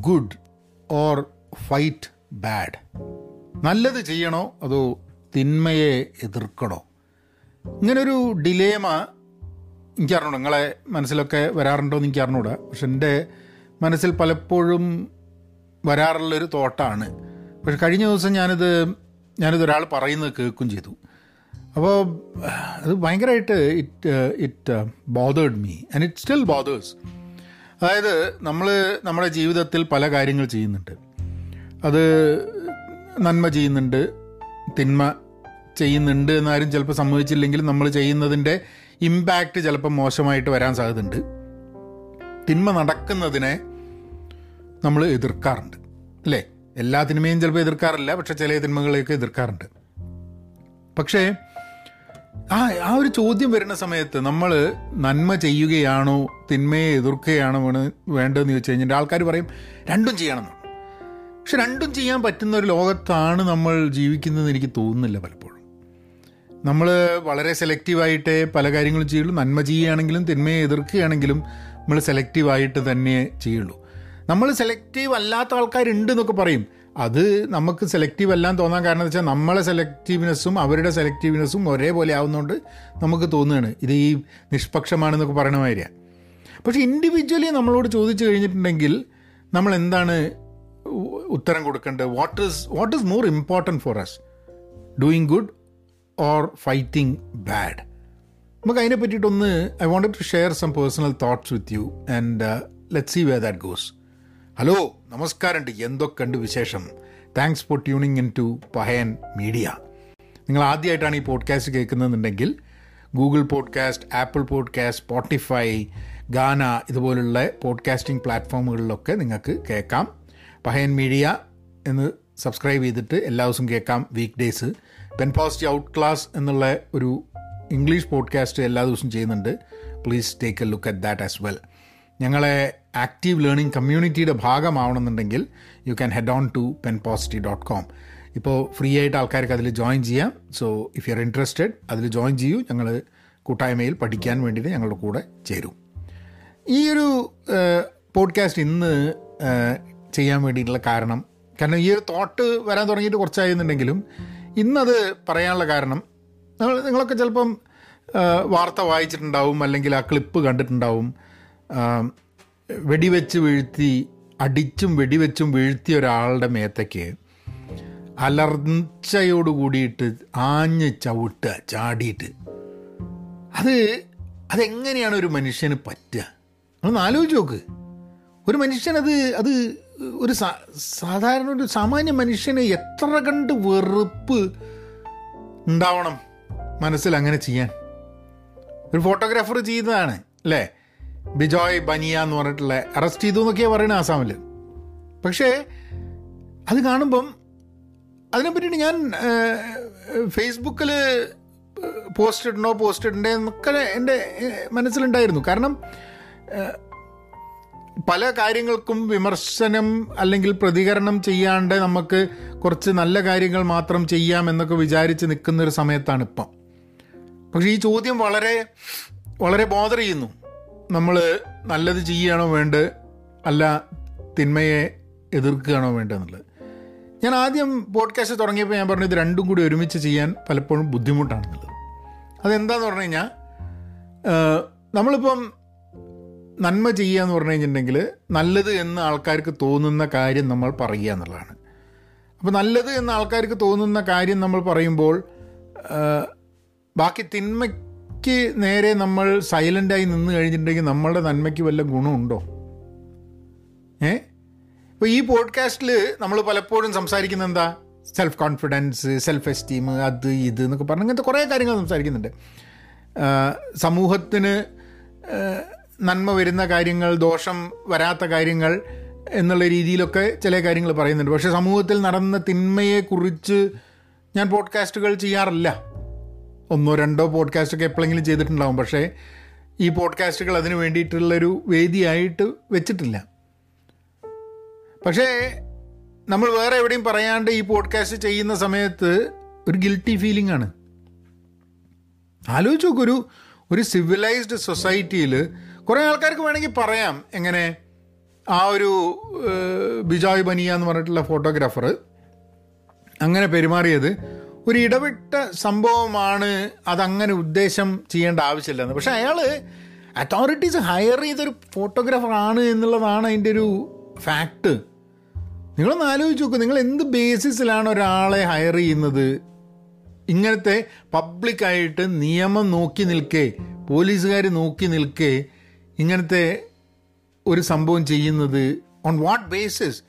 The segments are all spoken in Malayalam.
Good or fight bad? നല്ലത് ചെയ്യണോ അതോ തിന്മയെ എതിർക്കണോ? ഇങ്ങനൊരു ഡിലേമ എനിക്കറിഞ്ഞൂടാ. നിങ്ങളെ മനസ്സിലൊക്കെ വരാറുണ്ടോ എന്ന് എനിക്ക് അറിഞ്ഞൂടാ പക്ഷെ എന്റെ മനസ്സിൽ പലപ്പോഴും വരാറുള്ളൊരു തോട്ടാണ്. പക്ഷെ കഴിഞ്ഞ ദിവസം ഞാനിത് ഞാനിത് ഒരാൾ പറയുന്നത് കേൾക്കുകയും ചെയ്തു. അപ്പോൾ അത് ഭയങ്കരമായിട്ട് it it bothered me and it still bothers അതായത് നമ്മൾ നമ്മുടെ ജീവിതത്തിൽ പല കാര്യങ്ങൾ ചെയ്യുന്നുണ്ട്. അത് നന്മ ചെയ്യുന്നുണ്ട് തിന്മ ചെയ്യുന്നുണ്ട് എന്നാരും ചിലപ്പോൾ സമ്മതിച്ചില്ലെങ്കിലും നമ്മൾ ചെയ്യുന്നതിന്റെ ഇമ്പാക്റ്റ് ചിലപ്പോൾ മോശമായിട്ട് വരാൻ സാധ്യതയുണ്ട്. തിന്മ നടക്കുന്നതിനെ നമ്മൾ എതിർക്കാറുണ്ട്. അല്ലേ? എല്ലാ തിന്മയും ചിലപ്പോൾ എതിർക്കാറില്ല പക്ഷെ ചില തിന്മകളെയൊക്കെ എതിർക്കാറുണ്ട്. പക്ഷേ ആ ആ ഒരു ചോദ്യം വരുന്ന സമയത്ത് നമ്മൾ നന്മ ചെയ്യുകയാണോ തിന്മയെ എതിർക്കുകയാണോ വേണ വേണ്ടതെന്ന് ചോദിച്ചു കഴിഞ്ഞാൽ ആൾക്കാർ പറയും രണ്ടും ചെയ്യണമെന്ന്. പക്ഷെ രണ്ടും ചെയ്യാൻ പറ്റുന്ന ഒരു ലോകത്താണ് നമ്മൾ ജീവിക്കുന്നതെന്ന് എനിക്ക് തോന്നുന്നില്ല പലപ്പോഴും. നമ്മൾ വളരെ സെലക്റ്റീവായിട്ടേ പല കാര്യങ്ങളും ചെയ്യുള്ളൂ. നന്മ ചെയ്യുകയാണെങ്കിലും തിന്മയെ എതിർക്കുകയാണെങ്കിലും നമ്മൾ സെലക്റ്റീവായിട്ട് തന്നെ ചെയ്യുള്ളൂ. നമ്മൾ സെലക്റ്റീവ് അല്ലാത്ത ആൾക്കാരുണ്ട് എന്നൊക്കെ പറയും. അത് നമുക്ക് സെലക്റ്റീവ് എല്ലാം തോന്നാൻ കാരണം വെച്ചാൽ നമ്മളെ സെലക്റ്റീവ്നെസ്സും അവരുടെ സെലക്റ്റീവ്നെസ്സും ഒരേപോലെ ആവുന്നതുകൊണ്ട് നമുക്ക് തോന്നുകയാണ് ഇത് ഈ നിഷ്പക്ഷമാണെന്നൊക്കെ പറയണ മാതിരിയാണ് പക്ഷേ ഇൻഡിവിജ്വലി നമ്മളോട് ചോദിച്ചു കഴിഞ്ഞിട്ടുണ്ടെങ്കിൽ നമ്മൾ എന്താണ് ഉത്തരം കൊടുക്കേണ്ടത്? What is what is more important for us doing good or fighting bad നമുക്ക് അതിനെ പറ്റിയിട്ടൊന്ന് I wanted to share some personal thoughts with you and let see where that goes hello നമസ്കാരമുണ്ട്. എന്തൊക്കെയുണ്ട് വിശേഷം? Thanks for tuning in to Pahayan media നിങ്ങൾ ആദ്യമായിട്ടാണ് ഈ podcast കേൾക്കുന്നതെന്നുണ്ടെങ്കിൽ Google podcast Apple podcast Spotify Gaana ഇതുപോലുള്ള പോഡ്കാസ്റ്റിംഗ് പ്ലാറ്റ്ഫോമുകളിലൊക്കെ നിങ്ങൾക്ക് കേൾക്കാം. പഹയൻ മീഡിയ എന്ന് സബ്സ്ക്രൈബ് ചെയ്തിട്ട് എല്ലാ ദിവസവും കേൾക്കാം week days pen positive out class എന്നുള്ള ഒരു ഇംഗ്ലീഷ് പോഡ്കാസ്റ്റ് എല്ലാ ദിവസവും ചെയ്യുന്നുണ്ട്. Please take a look at that as well ഞങ്ങളെ ആക്റ്റീവ് ലേണിംഗ് കമ്മ്യൂണിറ്റിയുടെ ഭാഗമാവണമെന്നുണ്ടെങ്കിൽ you can head on to pen positive dot com ഇപ്പോൾ ഫ്രീ ആയിട്ട് ആൾക്കാർക്ക് അതിൽ ജോയിൻ ചെയ്യാം. So if you are interested അതിൽ ജോയിൻ ചെയ്യൂ. ഞങ്ങൾ കൂട്ടായ്മയിൽ പഠിക്കാൻ വേണ്ടിയിട്ട് ഞങ്ങളുടെ കൂടെ ചേരും. ഈ ഒരു പോഡ്കാസ്റ്റ് ഇന്ന് ചെയ്യാൻ വേണ്ടിയിട്ടുള്ള കാരണം കാരണം ഈ ഒരു തോട്ട് വരാൻ തുടങ്ങിയിട്ട് കുറച്ചായിരുന്നുണ്ടെങ്കിലും ഇന്നത് പറയാനുള്ള കാരണം നിങ്ങൾ നിങ്ങളൊക്കെ ചിലപ്പം വാർത്ത വായിച്ചിട്ടുണ്ടാവും അല്ലെങ്കിൽ ആ ക്ലിപ്പ് കണ്ടിട്ടുണ്ടാവും വെടിവെച്ച് വീഴ്ത്തി അടിച്ചും വെടിവെച്ചും വീഴ്ത്തിയ ഒരാളുടെ മേത്തേക്ക് അലർച്ചയോട് കൂടിയിട്ട് ആഞ്ഞ് ചവിട്ടുക ചാടിയിട്ട്. അത് അതെങ്ങനെയാണ് ഒരു മനുഷ്യന് പറ്റുക? ഒന്ന് ആലോചിച്ച് നോക്ക്. ഒരു മനുഷ്യനത് അത് ഒരു സാധാരണ ഒരു സാമാന്യ മനുഷ്യന് എത്ര കണ്ട് വെറുപ്പ് ഉണ്ടാവണം മനസ്സിൽ അങ്ങനെ ചെയ്യാൻ. ഒരു ഫോട്ടോഗ്രാഫർ ചെയ്തതാണ് അല്ലേ? ബിജോയ് ബനിയ എന്ന് പറഞ്ഞിട്ടുള്ള അറസ്റ്റ് ചെയ്തു എന്നൊക്കെയാണ് പറയുന്നത് ആസാമിൽ പക്ഷേ അത് കാണുമ്പം പറ്റിയിട്ട് ഞാൻ ഫേസ്ബുക്കിൽ പോസ്റ്റ് ഇടണോ പോസ്റ്റ് ഇടണ്ടേ എന്നൊക്കെ എന്റെ മനസ്സിലുണ്ടായിരുന്നു. കാരണം പല കാര്യങ്ങൾക്കും വിമർശനം അല്ലെങ്കിൽ പ്രതികരണം ചെയ്യാണ്ട് നമുക്ക് കുറച്ച് നല്ല കാര്യങ്ങൾ മാത്രം ചെയ്യാം എന്നൊക്കെ വിചാരിച്ച് നിൽക്കുന്നൊരു സമയത്താണ് ഇപ്പം പക്ഷേ ഈ ചോദ്യം വളരെ വളരെ ബോധർ ചെയ്യുന്നു. നമ്മൾ നല്ലത് ചെയ്യുകയാണോ വേണ്ടത്? അല്ല തിന്മയെ എതിർക്കുകയാണോ വേണ്ടതെന്നുള്ളത്. ഞാൻ ആദ്യം പോഡ്കാസ്റ്റ് തുടങ്ങിയപ്പോൾ ഞാൻ പറഞ്ഞു ഇത് രണ്ടും കൂടി ഒരുമിച്ച് ചെയ്യാൻ പലപ്പോഴും ബുദ്ധിമുട്ടാണെന്നുള്ളത്. അതെന്താന്ന് പറഞ്ഞു കഴിഞ്ഞാൽ നമ്മളിപ്പം നന്മ ചെയ്യുക എന്ന് പറഞ്ഞു കഴിഞ്ഞിട്ടുണ്ടെങ്കിൽ നല്ലത് എന്ന് ആൾക്കാർക്ക് തോന്നുന്ന കാര്യം നമ്മൾ പറയുക എന്നുള്ളതാണ്. അപ്പോൾ നല്ലത് എന്ന് ആൾക്കാർക്ക് തോന്നുന്ന കാര്യം നമ്മൾ പറയുമ്പോൾ ബാക്കി ബാക്കി തിന്മയ്ക്ക് നേരെ നമ്മൾ സൈലന്റായി നിന്ന് കഴിഞ്ഞിട്ടുണ്ടെങ്കിൽ നമ്മളുടെ നന്മയ്ക്ക് വല്ല ഗുണമുണ്ടോ? ഏ? ഇപ്പോൾ ഈ പോഡ്കാസ്റ്റിൽ നമ്മൾ പലപ്പോഴും സംസാരിക്കുന്ന എന്താ? സെൽഫ് കോൺഫിഡൻസ് സെൽഫ് എസ്റ്റീം അത് ഇത് എന്നൊക്കെ പറഞ്ഞ് ഇങ്ങനത്തെ കുറേ കാര്യങ്ങൾ സംസാരിക്കുന്നുണ്ട്. സമൂഹത്തിന് നന്മ വരുന്ന കാര്യങ്ങൾ ദോഷം വരാത്ത കാര്യങ്ങൾ എന്നുള്ള രീതിയിലൊക്കെ ചില കാര്യങ്ങൾ പറയുന്നുണ്ട്. പക്ഷേ സമൂഹത്തിൽ നടന്ന തിന്മയെക്കുറിച്ച് ഞാൻ പോഡ്കാസ്റ്റുകൾ ചെയ്യാറില്ല. ഒന്നോ രണ്ടോ പോഡ്കാസ്റ്റൊക്കെ എപ്പോഴെങ്കിലും ചെയ്തിട്ടുണ്ടാവും. പക്ഷേ ഈ പോഡ്കാസ്റ്റുകൾ അതിന് വേണ്ടിയിട്ടുള്ളൊരു വേദിയായിട്ട് വെച്ചിട്ടില്ല. പക്ഷേ നമ്മൾ വേറെ എവിടെയും പറയാണ്ട് ഈ പോഡ്കാസ്റ്റ് ചെയ്യുന്ന സമയത്ത് ഒരു ഗിൽട്ടി ഫീലിംഗ് ആണ്. ആലോചിച്ച് നോക്കൊരു ഒരു സിവിലൈസ്ഡ് സൊസൈറ്റിയിൽ കുറേ ആൾക്കാർക്ക് വേണമെങ്കിൽ പറയാം. എങ്ങനെ ആ ഒരു ബിജോയ് ബനിയ എന്ന് പറഞ്ഞിട്ടുള്ള ഫോട്ടോഗ്രാഫർ അങ്ങനെ പെരുമാറിയത്. ഒരു ഇടവിട്ട സംഭവമാണ് അതങ്ങനെ ഉദ്ദേശം ചെയ്യേണ്ട ആവശ്യമില്ലെന്ന്. പക്ഷെ അയാൾ അതോറിറ്റീസ് ഹയർ ചെയ്തൊരു ഫോട്ടോഗ്രാഫർ ആണ് എന്നുള്ളതാണ് അതിന്റെ ഒരു ഫാക്ട് നിങ്ങളൊന്ന് ആലോചിച്ച് നോക്കൂ നിങ്ങൾ എന്ത് ബേസിസിലാണ് ഒരാളെ ഹയർ ചെയ്യുന്നത്? ഇങ്ങനത്തെ പബ്ലിക്കായിട്ട് നിയമം നോക്കി നിൽക്കേ പോലീസുകാർ നോക്കി നിൽക്കേ ഇങ്ങനത്തെ ഒരു സംഭവം ചെയ്യുന്നത് ഓൺ വാട്ട് ബേസിസ്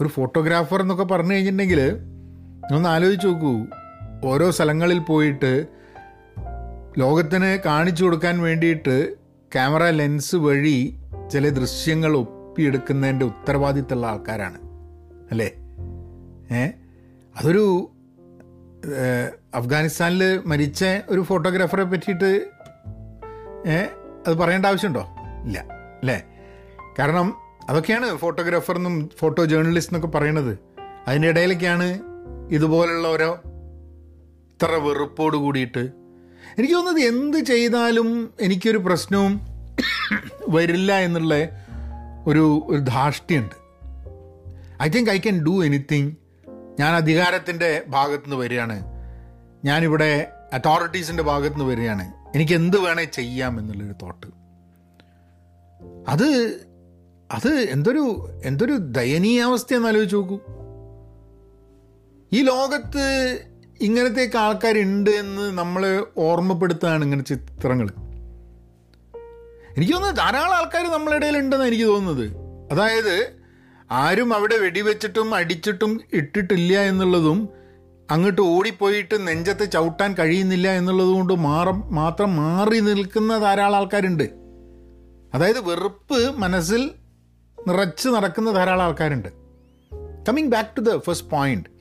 ഒരു ഫോട്ടോഗ്രാഫർ എന്നൊക്കെ പറഞ്ഞു കഴിഞ്ഞിട്ടുണ്ടെങ്കിൽ ഒന്ന് ആലോചിച്ച് നോക്കൂ. ഓരോ സ്ഥലങ്ങളിൽ പോയിട്ട് ലോകത്തിന് കാണിച്ചു കൊടുക്കാൻ വേണ്ടിയിട്ട് ക്യാമറ ലെൻസ് വഴി ചില ദൃശ്യങ്ങൾ ഒപ്പിയെടുക്കുന്നതിന്റെ ഉത്തരവാദിത്തമുള്ള ആൾക്കാരാണ്. അല്ലേ? ഏ? അതൊരു അഫ്ഗാനിസ്ഥാനിൽ മരിച്ച ഒരു ഫോട്ടോഗ്രാഫറെ പറ്റിയിട്ട് ഏ അത് പറയേണ്ട ആവശ്യമുണ്ടോ? ഇല്ല. അല്ലേ? കാരണം അതൊക്കെയാണ് ഫോട്ടോഗ്രാഫർ എന്നും ഫോട്ടോ ജേർണലിസ്റ്റ് എന്നൊക്കെ പറയണത് അതിന്റെ ഇടയിലൊക്കെയാണ് ഇതുപോലുള്ള ഓരോ ഇത്ര വെറുപ്പോട് കൂടിയിട്ട് എനിക്ക് തോന്നുന്നത് എന്ത് ചെയ്താലും എനിക്കൊരു പ്രശ്നവും വരില്ല എന്നുള്ള ഒരു ഒരു ധാഷ്ട്യുണ്ട് I think I can do anything ഞാൻ അധികാരത്തിന്റെ ഭാഗത്തുനിന്ന് വരികയാണ്. ഞാനിവിടെ അതോറിറ്റീസിന്റെ ഭാഗത്തുനിന്ന് വരികയാണ്. എനിക്ക് എന്ത് വേണേ ചെയ്യാം എന്നുള്ളൊരു തോട്ട് അത് അത് എന്തൊരു എന്തൊരു ദയനീയാവസ്ഥയെന്ന് ആലോചിച്ച് നോക്കൂ. ഈ ലോകത്ത് ഇങ്ങനത്തെയൊക്കെ ആൾക്കാരുണ്ട് എന്ന് നമ്മൾ ഓർമ്മപ്പെടുത്താണ് ഇങ്ങനെ ചിത്രങ്ങൾ എനിക്ക് തോന്നുന്നത് ധാരാളം ആൾക്കാർ നമ്മളുടെ ഇടയിൽ ഉണ്ടെന്ന് എനിക്ക് തോന്നുന്നത്. അതായത് ആരും അവിടെ വെടിവെച്ചിട്ടും അടിച്ചിട്ടും ഇട്ടിട്ടില്ല എന്നുള്ളതും അങ്ങോട്ട് ഓടിപ്പോയിട്ട് നെഞ്ചത്ത് ചവിട്ടാൻ കഴിയുന്നില്ല എന്നുള്ളത് കൊണ്ട് മാറ മാത്രം മാറി നിൽക്കുന്ന ധാരാളം ആൾക്കാരുണ്ട്. അതായത് വെറുപ്പ് മനസ്സിൽ നിറച്ച് നടക്കുന്ന ധാരാളം ആൾക്കാരുണ്ട്. Coming back to the first point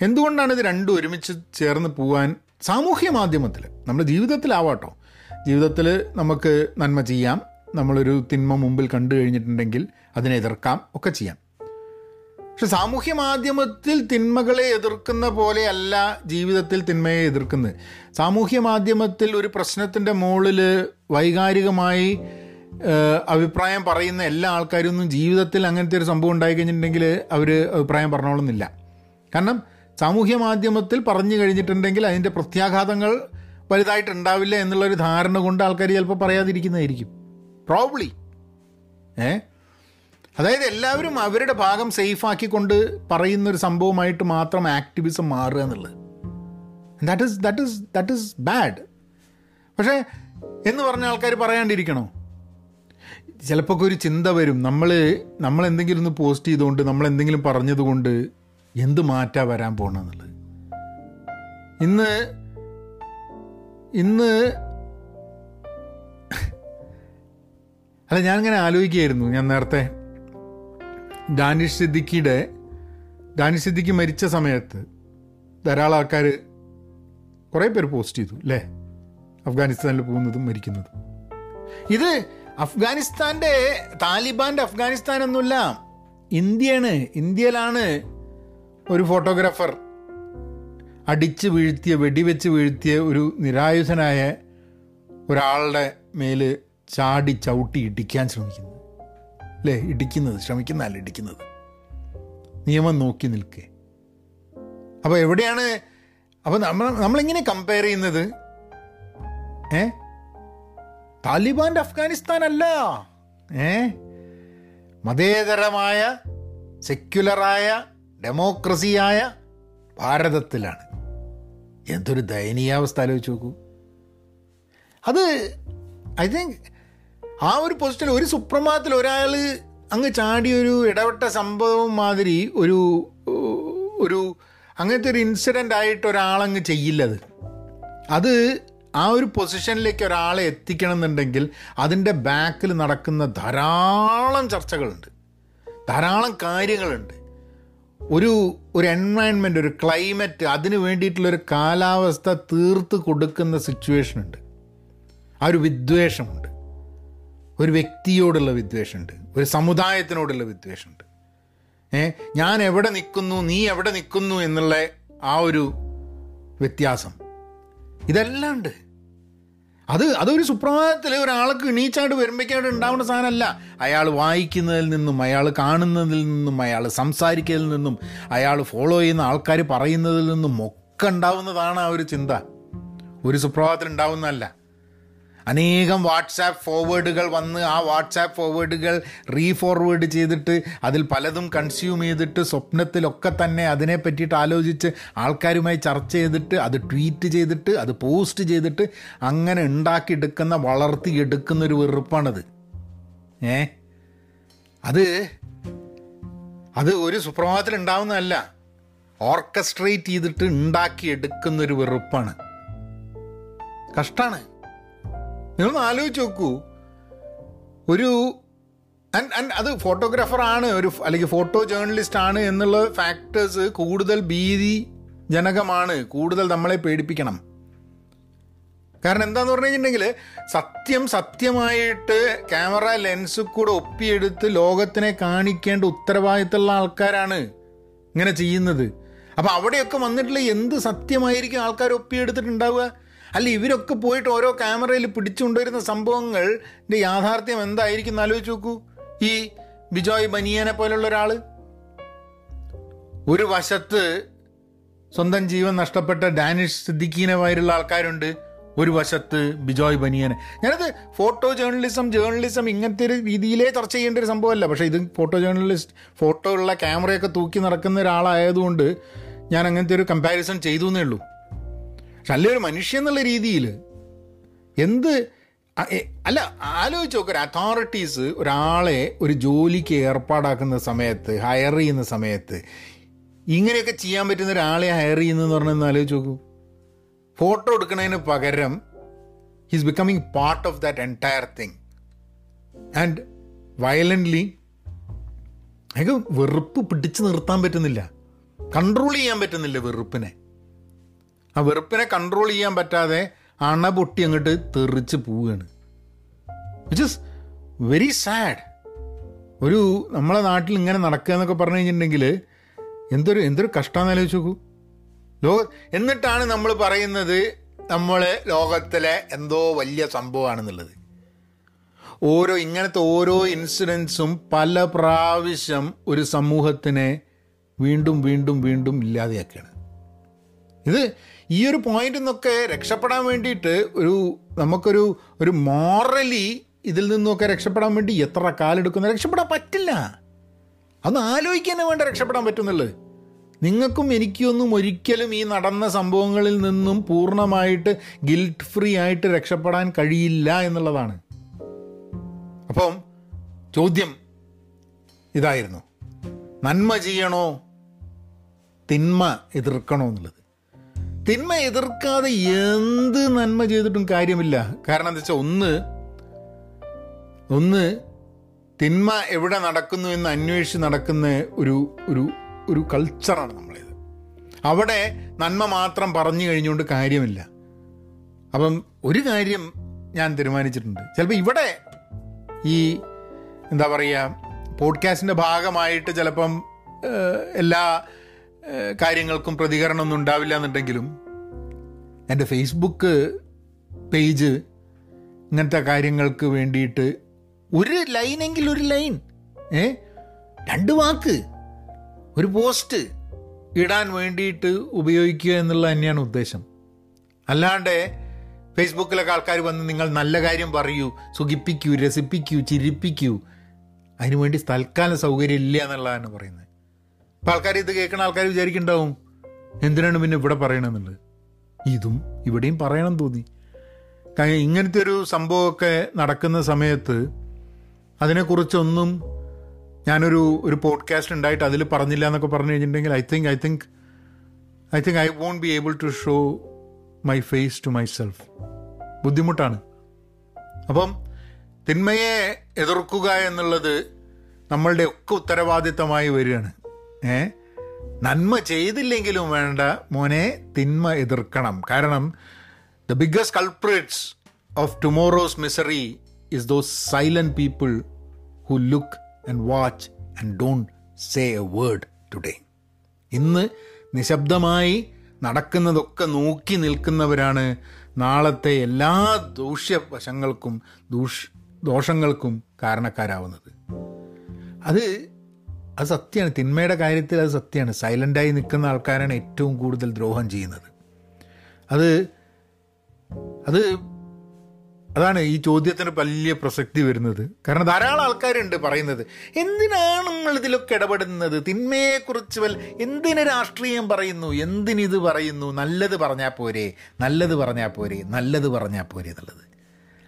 എന്തുകൊണ്ടാണ് ഇത് രണ്ടും ഒരുമിച്ച് ചേർന്ന് പോകാൻ സാമൂഹ്യ മാധ്യമത്തിൽ? നമ്മുടെ ജീവിതത്തിലാവാട്ടോ. ജീവിതത്തിൽ നമുക്ക് നന്മ ചെയ്യാം. നമ്മളൊരു തിന്മ മുമ്പിൽ കണ്ടു കഴിഞ്ഞിട്ടുണ്ടെങ്കിൽ അതിനെ എതിർക്കാം ഒക്കെ ചെയ്യാം. പക്ഷെ സാമൂഹ്യ മാധ്യമത്തിൽ തിന്മകളെ എതിർക്കുന്ന പോലെയല്ല ജീവിതത്തിൽ തിന്മയെ എതിർക്കുന്നത്. സാമൂഹ്യ മാധ്യമത്തിൽ ഒരു പ്രശ്നത്തിന്റെ മുകളിൽ വൈകാരികമായി അഭിപ്രായം പറയുന്ന എല്ലാ ആൾക്കാരും ഒന്നും ജീവിതത്തിൽ അങ്ങനത്തെ ഒരു സംഭവം ഉണ്ടായി കഴിഞ്ഞിട്ടുണ്ടെങ്കിൽ അവർ അഭിപ്രായം പറഞ്ഞോളുന്നില്ല. കാരണം സാമൂഹ്യ മാധ്യമത്തിൽ പറഞ്ഞു കഴിഞ്ഞിട്ടുണ്ടെങ്കിൽ അതിന്റെ പ്രത്യാഘാതങ്ങൾ വലുതായിട്ടുണ്ടാവില്ല എന്നുള്ളൊരു ധാരണ കൊണ്ട് ആൾക്കാർ ചിലപ്പോൾ പറയാതിരിക്കുന്നതായിരിക്കും. പ്രോബ്ലി ഏ? അതായത് എല്ലാവരും അവരുടെ ഭാഗം സേഫാക്കിക്കൊണ്ട് പറയുന്നൊരു സംഭവമായിട്ട് മാത്രം ആക്ടിവിസം മാറുക എന്നുള്ളത്. That is that is that is bad പക്ഷേ എന്ന് പറഞ്ഞ ആൾക്കാർ പറയാണ്ടിരിക്കണോ? ചിലപ്പോൾ ഒരു ചിന്ത വരും. നമ്മൾ നമ്മൾ എന്തെങ്കിലും ഒന്ന് പോസ്റ്റ് ചെയ്തുകൊണ്ട് നമ്മൾ എന്തെങ്കിലും പറഞ്ഞതുകൊണ്ട് എന്ത് മാറ്റാ വരാൻ പോകണമെന്നുള്ളത് ഇന്ന് ഇന്ന് അല്ല ഞാനിങ്ങനെ ആലോചിക്കുകയായിരുന്നു. ഞാൻ നേരത്തെ ഡാനിഷ് സിദ്ദിഖിയുടെ ഡാനിഷ് സിദ്ദിഖി മരിച്ച സമയത്ത് ധാരാളം ആൾക്കാർ കുറേ പേര് പോസ്റ്റ് ചെയ്തു അല്ലേ? അഫ്ഗാനിസ്ഥാനിൽ പോകുന്നതും മരിക്കുന്നതും. ഇത് അഫ്ഗാനിസ്ഥാന്റെ താലിബാന്റെ അഫ്ഗാനിസ്ഥാനൊന്നുമില്ല. ഇന്ത്യയാണ് ഇന്ത്യയിലാണ് ഒരു ഫോട്ടോഗ്രാഫർ അടിച്ച് വീഴ്ത്തിയ വെടിവെച്ച് വീഴ്ത്തിയ ഒരു നിരായുധനായ ഒരാളുടെ മേൽ ചാടി ചവിട്ടി ഇടിക്കാൻ ശ്രമിക്കുന്നത് അല്ലേ? ഇടിക്കുന്നത് ശ്രമിക്കുന്നതല്ല ഇടിക്കുന്നത്. നിയമം നോക്കി നിൽക്കേ. അപ്പോൾ എവിടെയാണ് അപ്പോൾ നമ്മൾ നമ്മളെങ്ങനെ കമ്പയർ ചെയ്യുന്നത് ഏ? താലിബാന്റെ അഫ്ഗാനിസ്ഥാൻ അല്ല ഏ? മതേതരമായ സെക്യുലറായ ഡെമോക്രസിയായ ഭാരതത്തിലാണ്. എന്തൊരു ദയനീയാവസ്ഥ ആലോചിച്ച് നോക്കൂ. അത് ഐ തിങ്ക് ആ ഒരു പൊസിഷനിൽ ഒരു സുപ്രഭാതത്തിൽ ഒരാൾ അങ്ങ് ചാടി ഒരു ഇടപെട്ട സംഭവം മാതിരി ഒരു ഒരു അങ്ങനത്തെ ഒരു ഇൻസിഡന്റ് ആയിട്ട് ഒരാളങ്ങ് ചെയ്യില്ലത് അത്. ആ ഒരു പൊസിഷനിലേക്ക് ഒരാളെ എത്തിക്കണം എന്നുണ്ടെങ്കിൽ അതിന്റെ ബാക്കിൽ നടക്കുന്ന ധാരാളം ചർച്ചകളുണ്ട്. ധാരാളം കാര്യങ്ങളുണ്ട്. ഒരു ഒരു എൻവയൺമെന്റ് ഒരു ക്ലൈമറ്റ് അതിന് വേണ്ടിയിട്ടുള്ളൊരു കാലാവസ്ഥ തീർത്ത് കൊടുക്കുന്ന സിറ്റുവേഷൻ ഉണ്ട്. ആ ഒരു വിദ്വേഷമുണ്ട്. ഒരു വ്യക്തിയോടുള്ള വിദ്വേഷമുണ്ട്. ഒരു സമുദായത്തിനോടുള്ള വിദ്വേഷമുണ്ട്. ഏ ഞാൻ എവിടെ നിൽക്കുന്നു നീ എവിടെ നിൽക്കുന്നു എന്നുള്ള ആ ഒരു വ്യത്യാസം. ഇതെല്ലാം ഉണ്ട്. അത് അതൊരു സുപ്രഭാതത്തിൽ ഒരാൾക്ക് എണീച്ചായിട്ട് വരുമ്പോഴേക്കായിട്ട് ഉണ്ടാവുന്ന സാധനമല്ല. അയാൾ വായിക്കുന്നതിൽ നിന്നും അയാൾ കാണുന്നതിൽ നിന്നും അയാൾ സംസാരിക്കുന്നതിൽ നിന്നും അയാൾ ഫോളോ ചെയ്യുന്ന ആൾക്കാർ പറയുന്നതിൽ നിന്നും ഒക്കെ ഉണ്ടാവുന്നതാണ് ആ ഒരു ചിന്ത. ഒരു സുപ്രഭാതത്തിൽ ഉണ്ടാവുന്നതല്ല. അനേകം വാട്സാപ്പ് ഫോർവേഡുകൾ വന്ന് ആ വാട്സാപ്പ് ഫോർവേഡുകൾ റീഫോർവേഡ് ചെയ്തിട്ട് അതിൽ പലതും കൺസ്യൂം ചെയ്തിട്ട് സ്വപ്നത്തിലൊക്കെ തന്നെ അതിനെ പറ്റിയിട്ട് ആലോചിച്ച് ആൾക്കാരുമായി ചർച്ച ചെയ്തിട്ട് അത് ട്വീറ്റ് ചെയ്തിട്ട് അത് പോസ്റ്റ് ചെയ്തിട്ട് അങ്ങനെ ഉണ്ടാക്കിയെടുക്കുന്ന വളർത്തിയെടുക്കുന്ന ഒരു വെറുപ്പാണത്. ഏ? അത് അത് ഒരു സുപ്രഭാതത്തിൽ ഉണ്ടാവുന്നതല്ല. ഓർക്കസ്ട്രേറ്റ് ചെയ്തിട്ട് ഉണ്ടാക്കിയെടുക്കുന്നൊരു വെറുപ്പാണ്. കഷ്ടാണ്. നിങ്ങളൊന്ന് ആലോചിച്ച് നോക്കൂ. ഒരു അത് ഫോട്ടോഗ്രാഫർ ആണ് ഒരു അല്ലെങ്കിൽ ഫോട്ടോ ജേർണലിസ്റ്റ് ആണ് എന്നുള്ള ഫാക്ടേഴ്സ് കൂടുതൽ ഭീതി ജനകമാണ് കൂടുതൽ നമ്മളെ പേടിപ്പിക്കണം. കാരണം എന്താന്ന് പറഞ്ഞു കഴിഞ്ഞിട്ടുണ്ടെങ്കിൽ സത്യം സത്യമായിട്ട് ക്യാമറ ലെൻസ് കൂടെ ഒപ്പിയെടുത്ത് ലോകത്തിനെ കാണിക്കേണ്ട ഉത്തരവാദിത്തമുള്ള ആൾക്കാരാണ് ഇങ്ങനെ ചെയ്യുന്നത്. അപ്പം അവിടെയൊക്കെ വന്നിട്ടുള്ള എന്ത് സത്യമായിരിക്കും ആൾക്കാർ ഒപ്പിയെടുത്തിട്ടുണ്ടാവുക? അല്ല ഇവരൊക്കെ പോയിട്ട് ഓരോ ക്യാമറയിൽ പിടിച്ചുകൊണ്ടുവരുന്ന സംഭവങ്ങളുടെ യാഥാർത്ഥ്യം എന്തായിരിക്കും എന്ന് ആലോചിച്ച് നോക്കൂ. ഈ ബിജോയ് ബനിയനെ പോലുള്ള ഒരാൾ ഒരു വശത്ത് സ്വന്തം ജീവൻ നഷ്ടപ്പെട്ട ഡാനിഷ് സിദ്ദിഖീനുമായുള്ള ആൾക്കാരുണ്ട്. ഒരു വശത്ത് ബിജോയ് ബനിയനെ. ഞാനത് ഫോട്ടോ ജേർണലിസം ജേർണലിസം ഇങ്ങനത്തെ ഒരു രീതിയിലേ ചർച്ച ചെയ്യേണ്ട ഒരു സംഭവമല്ല. പക്ഷേ ഇത് ഫോട്ടോ ജേർണലിസ്റ്റ് ഫോട്ടോ ഉള്ള ക്യാമറയൊക്കെ തൂക്കി നടക്കുന്ന ഒരാളായതുകൊണ്ട് ഞാൻ അങ്ങനത്തെ ഒരു കമ്പാരിസൺ ചെയ്തു എന്നേ ഉള്ളൂ. പക്ഷെ അല്ലെ ഒരു എന്നുള്ള രീതിയിൽ എന്ത് അല്ല ആലോചിച്ച് നോക്കുക ഒരു അതോറിറ്റീസ് ഒരാളെ ഒരു ജോലിക്ക് ഏർപ്പാടാക്കുന്ന സമയത്ത് ഹയർ ചെയ്യുന്ന സമയത്ത് ഇങ്ങനെയൊക്കെ ചെയ്യാൻ പറ്റുന്ന ഒരാളെ ഹയർ ചെയ്യുന്നതെന്ന് പറഞ്ഞാൽ ആലോചിച്ച് നോക്കൂ. ഫോട്ടോ എടുക്കുന്നതിന് പകരം his becoming part of that entire thing and violently അയാൾക്ക് വെറുപ്പ് പിടിച്ചു നിർത്താൻ പറ്റുന്നില്ല. കൺട്രോൾ ചെയ്യാൻ പറ്റുന്നില്ല വെറുപ്പിനെ. ആ വെറുപ്പിനെ കൺട്രോൾ ചെയ്യാൻ പറ്റാതെ അണ പൊട്ടി അങ്ങോട്ട് തെറിച്ച് പോവുകയാണ്. വിച്ച് ഇസ് വെരി സാഡ് ഒരു നമ്മളെ നാട്ടിൽ ഇങ്ങനെ നടക്കുക എന്നൊക്കെ പറഞ്ഞു കഴിഞ്ഞിട്ടുണ്ടെങ്കിൽ എന്തൊരു എന്തൊരു കഷ്ടമെന്ന് ആലോചിച്ച് നോക്കൂ. ലോക എന്നിട്ടാണ് നമ്മൾ പറയുന്നത് നമ്മൾ ലോകത്തിലെ എന്തോ വലിയ സംഭവമാണെന്നുള്ളത്. ഓരോ ഇങ്ങനത്തെ ഓരോ ഇൻസിഡൻസും പല പ്രാവശ്യം ഒരു സമൂഹത്തിനെ വീണ്ടും വീണ്ടും വീണ്ടും ഇല്ലാതെയാക്കുകയാണ്. ഇത് ഈ ഒരു പോയിന്റിൽ നിന്നൊക്കെ രക്ഷപ്പെടാൻ വേണ്ടിയിട്ട് ഒരു നമുക്കൊരു ഒരു മോറലി ഇതിൽ നിന്നൊക്കെ രക്ഷപ്പെടാൻ വേണ്ടി എത്ര കാലെടുക്കുന്ന? രക്ഷപ്പെടാൻ പറ്റില്ല. അന്ന് ആലോചിക്കാൻ വേണ്ട രക്ഷപ്പെടാൻ പറ്റുന്നുള്ളത്. നിങ്ങൾക്കും എനിക്കൊന്നും ഒരിക്കലും ഈ നടന്ന സംഭവങ്ങളിൽ നിന്നും പൂർണമായിട്ട് ഗിൽറ്റ് ഫ്രീ ആയിട്ട് രക്ഷപ്പെടാൻ കഴിയില്ല എന്നുള്ളതാണ്. അപ്പം ചോദ്യം ഇതായിരുന്നു. നന്മ ചെയ്യണോ? തിന്മ എതിർക്കണോ എന്നുള്ളത്. തിന്മ എതിർക്കാതെ എന്ത് നന്മ ചെയ്തിട്ടും കാര്യമില്ല. കാരണം എന്താ വെച്ചാൽ ഒന്ന് ഒന്ന് തിന്മ എവിടെ നടക്കുന്നു എന്ന് അന്വേഷിച്ച് നടക്കുന്ന ഒരു ഒരു ഒരു കൾച്ചറാണ് നമ്മളേത്. അവിടെ നന്മ മാത്രം പറഞ്ഞു കഴിഞ്ഞുകൊണ്ട് കാര്യമില്ല. അപ്പം ഒരു കാര്യം ഞാൻ തീരുമാനിച്ചിട്ടുണ്ട്. ചിലപ്പോൾ ഇവിടെ ഈ എന്താ പറയുക പോഡ്കാസ്റ്റിന്റെ ഭാഗമായിട്ട് ചിലപ്പം എല്ലാ കാര്യങ്ങൾക്കും പ്രതികരണമൊന്നും ഉണ്ടാവില്ല എന്നുണ്ടെങ്കിലും എന്റെ ഫേസ്ബുക്ക് പേജ് ഇങ്ങനത്തെ കാര്യങ്ങൾക്ക് വേണ്ടിയിട്ട് ഒരു ലൈനെങ്കിൽ ഒരു ലൈൻ ഏ രണ്ട് വാക്ക് ഒരു പോസ്റ്റ് ഇടാൻ വേണ്ടിയിട്ട് ഉപയോഗിക്കുക എന്നുള്ളത് തന്നെയാണ് ഉദ്ദേശം. അല്ലാണ്ട് ഫേസ്ബുക്കിലൊക്കെ ആൾക്കാർ വന്ന് നിങ്ങൾ നല്ല കാര്യം പറയൂ സുഖിപ്പിക്കൂ രസിപ്പിക്കൂ ചിരിപ്പിക്കൂ അതിനുവേണ്ടി തൽക്കാലം സൗകര്യം ഇല്ല എന്നുള്ളതാണ് പറയുന്നത്. അപ്പം ആൾക്കാർ ഇത് കേൾക്കുന്ന ആൾക്കാർ വിചാരിക്കുന്നുണ്ടാവും. എന്തിനാണ് പിന്നെ ഇവിടെ പറയണമെന്നുള്ളത് ഇതും ഇവിടെയും പറയണം തോന്നി. കാരണം ഇങ്ങനത്തെ ഒരു സംഭവമൊക്കെ നടക്കുന്ന സമയത്ത് അതിനെക്കുറിച്ചൊന്നും ഞാനൊരു ഒരു പോഡ്കാസ്റ്റ് ഉണ്ടായിട്ട് അതിൽ പറഞ്ഞില്ല എന്നൊക്കെ പറഞ്ഞു കഴിഞ്ഞിട്ടുണ്ടെങ്കിൽ I think I think I think I won't be able to show my face to myself ബുദ്ധിമുട്ടാണ്. അപ്പം തിന്മയെ എതിർക്കുക എന്നുള്ളത് നമ്മളുടെ ഒക്കെ ഉത്തരവാദിത്തമായി വരികയാണ്. ഏ? നന്മ ചെയ്തില്ലെങ്കിലും വേണ്ട. മോനെ തിന്മ എതിർക്കണം. കാരണം the biggest culprits of tomorrow's misery is those silent people who look and watch and don't say a word today ഇന്ന് നിശബ്ദമായി നടക്കുന്നതൊക്കെ നോക്കി നിൽക്കുന്നവരാണ്. നാളത്തെ എല്ലാ ദൂഷ്യവശങ്ങൾക്കും ദൂഷ് ദോഷങ്ങൾക്കും കാരണക്കാരാവുന്നത്. അത് അത് സത്യമാണ്. തിന്മയുടെ കാര്യത്തിൽ അത് സത്യമാണ്. സൈലന്റായി നിൽക്കുന്ന ആൾക്കാരാണ് ഏറ്റവും കൂടുതൽ ദ്രോഹം ചെയ്യുന്നത്. അത് അത് അതാണ് ഈ ചോദ്യത്തിന് വലിയ പ്രസക്തി വരുന്നത്. കാരണം ധാരാളം ആൾക്കാരുണ്ട് പറയുന്നത് എന്തിനാണ് നമ്മൾ ഇതിലൊക്കെ ഇടപെടുന്നത്? തിന്മയെക്കുറിച്ച് വൽ എന്തിന് രാഷ്ട്രീയം പറയുന്നു? എന്തിനിത് പറയുന്നു? നല്ലത് പറഞ്ഞാൽ പോരെ. നല്ലത് പറഞ്ഞാൽ പോരെ. നല്ലത് പറഞ്ഞാൽ പോരെ എന്നുള്ളത്.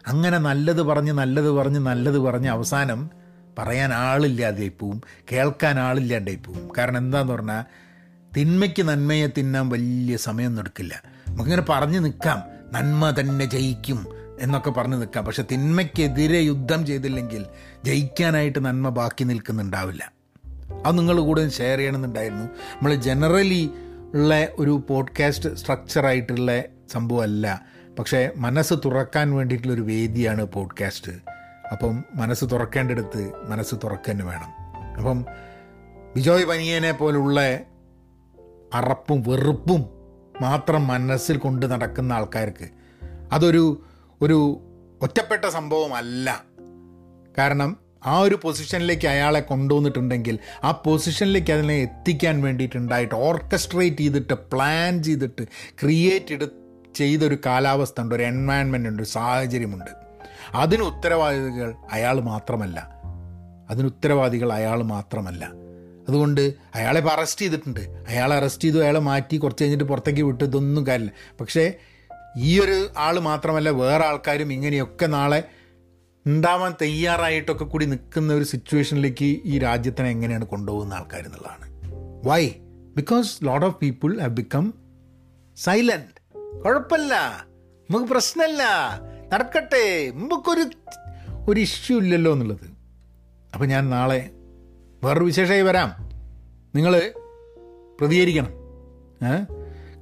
അങ്ങനെ നല്ലത് പറഞ്ഞ് നല്ലത് പറഞ്ഞ് നല്ലത് പറഞ്ഞ് അവസാനം പറയാൻ ആളില്ലാതെ പോവും കേൾക്കാൻ ആളില്ലാണ്ടായി പോവും. കാരണം എന്താന്ന് പറഞ്ഞാൽ തിന്മയ്ക്ക് നന്മയെ തിന്നാൻ വലിയ സമയമൊന്നും എടുക്കില്ല. നമുക്കിങ്ങനെ പറഞ്ഞു നിൽക്കാം നന്മ തന്നെ ജയിക്കും എന്നൊക്കെ പറഞ്ഞു നിൽക്കാം പക്ഷെ തിന്മയ്ക്കെതിരെ യുദ്ധം ചെയ്തില്ലെങ്കിൽ ജയിക്കാനായിട്ട് നന്മ ബാക്കി നിൽക്കുന്നുണ്ടാവില്ല. അത് നിങ്ങൾ കൂടെ ഷെയർ ചെയ്യണമെന്നുണ്ടായിരുന്നു. നമ്മൾ ജനറലി ഉള്ള ഒരു പോഡ്കാസ്റ്റ് സ്ട്രക്ചറായിട്ടുള്ള സംഭവമല്ല. പക്ഷേ മനസ്സ് തുറക്കാൻ വേണ്ടിയിട്ടുള്ളൊരു വേദിയാണ് പോഡ്കാസ്റ്റ് അപ്പം മനസ്സ് തുറക്കേണ്ടടുത്ത് മനസ്സ് തുറക്കന്നെ വേണം. അപ്പം ബിജോയ് പനിയനെ പോലുള്ള അറപ്പും വെറുപ്പും മാത്രം മനസ്സിൽ കൊണ്ട് നടക്കുന്ന ആൾക്കാർക്ക് അതൊരു ഒരു ഒറ്റപ്പെട്ട സംഭവമല്ല. കാരണം ആ ഒരു പൊസിഷനിലേക്ക് അയാളെ കൊണ്ടുവന്നിട്ടുണ്ടെങ്കിൽ ആ പൊസിഷനിലേക്ക് അതിനെ എത്തിക്കാൻ വേണ്ടിയിട്ടുണ്ടായിട്ട് ഓർക്കസ്ട്രേറ്റ് ചെയ്തിട്ട് പ്ലാൻ ചെയ്തിട്ട് ക്രിയേറ്റ് ചെയ്തൊരു കാലാവസ്ഥ ഉണ്ട് ഒരു എൻവയൺമെന്റ് ഉണ്ട് ഒരു സാഹചര്യമുണ്ട്. അതിന് ഉത്തരവാദികൾ അയാൾ മാത്രമല്ല. അതിന് ഉത്തരവാദികൾ അയാൾ മാത്രമല്ല. അതുകൊണ്ട് അയാളെ ഇപ്പോൾ അറസ്റ്റ് ചെയ്തിട്ടുണ്ട്. അയാളെ അറസ്റ്റ് ചെയ്തു അയാളെ മാറ്റി കുറച്ച് കഴിഞ്ഞിട്ട് പുറത്തേക്ക് വിട്ടു ഇതൊന്നും കാര്യമില്ല. പക്ഷേ ഈ ഒരു ആൾ മാത്രമല്ല വേറെ ആൾക്കാരും ഇങ്ങനെയൊക്കെ നാളെ ഉണ്ടാവാൻ തയ്യാറായിട്ടൊക്കെ കൂടി നിൽക്കുന്ന ഒരു സിറ്റുവേഷനിലേക്ക് ഈ രാജ്യത്തിനെ എങ്ങനെയാണ് കൊണ്ടുപോകുന്ന ആൾക്കാർ എന്നുള്ളതാണ്. Why because lot of people have become silent കുഴപ്പമില്ല. നമുക്ക് പ്രശ്നമല്ല. നടക്കട്ടെ നമുക്കൊരു ഒരു ഇഷ്യൂ ഇല്ലല്ലോ എന്നുള്ളത്. അപ്പം ഞാൻ നാളെ വേറൊരു വിശേഷമായി വരാം. നിങ്ങൾ പ്രതികരിക്കണം.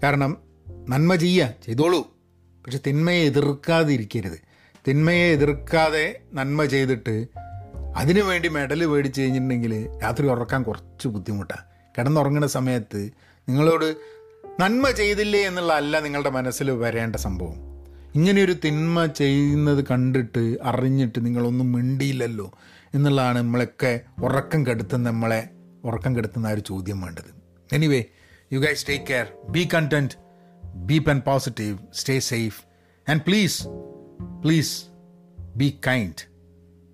കാരണം നന്മ ചെയ്യുക ചെയ്തോളൂ. പക്ഷെ തിന്മയെ എതിർക്കാതെ ഇരിക്കരുത് തിന്മയെ എതിർക്കാതെ നന്മ ചെയ്തിട്ട് അതിനു വേണ്ടി മെഡൽ മേടിച്ച് കഴിഞ്ഞിട്ടുണ്ടെങ്കിൽ രാത്രി ഉറക്കാൻ കുറച്ച് ബുദ്ധിമുട്ടാണ് കിടന്നുറങ്ങുന്ന സമയത്ത് നിങ്ങളോട് നന്മ ചെയ്തില്ലേ എന്നുള്ള അല്ല നിങ്ങളുടെ മനസ്സിൽ വരേണ്ട സംഭവം. ഇങ്ങനെയൊരു തിന്മ ചെയ്യുന്നത് കണ്ടിട്ട് അറിഞ്ഞിട്ട് നിങ്ങളൊന്നും മിണ്ടിയില്ലല്ലോ എന്നുള്ളതാണ് നമ്മളൊക്കെ ഉറക്കം കെടുത്തുന്ന നമ്മളെ ഉറക്കം കെടുത്തുന്ന ഒരു ചോദ്യം വേണ്ടത്. Anyway you guys take care be content be pen positive stay safe and please please be kind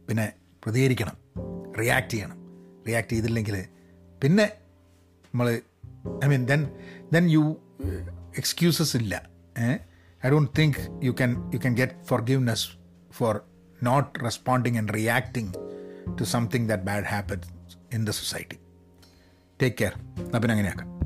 പിന്നെ പ്രതികരിക്കണം. റിയാക്ട് ചെയ്യണം. റിയാക്ട് ചെയ്തില്ലെങ്കിൽ പിന്നെ നമ്മൾ I mean then then you excuses ഇല്ല. I don't think you can you can get forgiveness for not responding and reacting to something that bad happens in the society take care അപ്പം അങ്ങനെയാക്കാം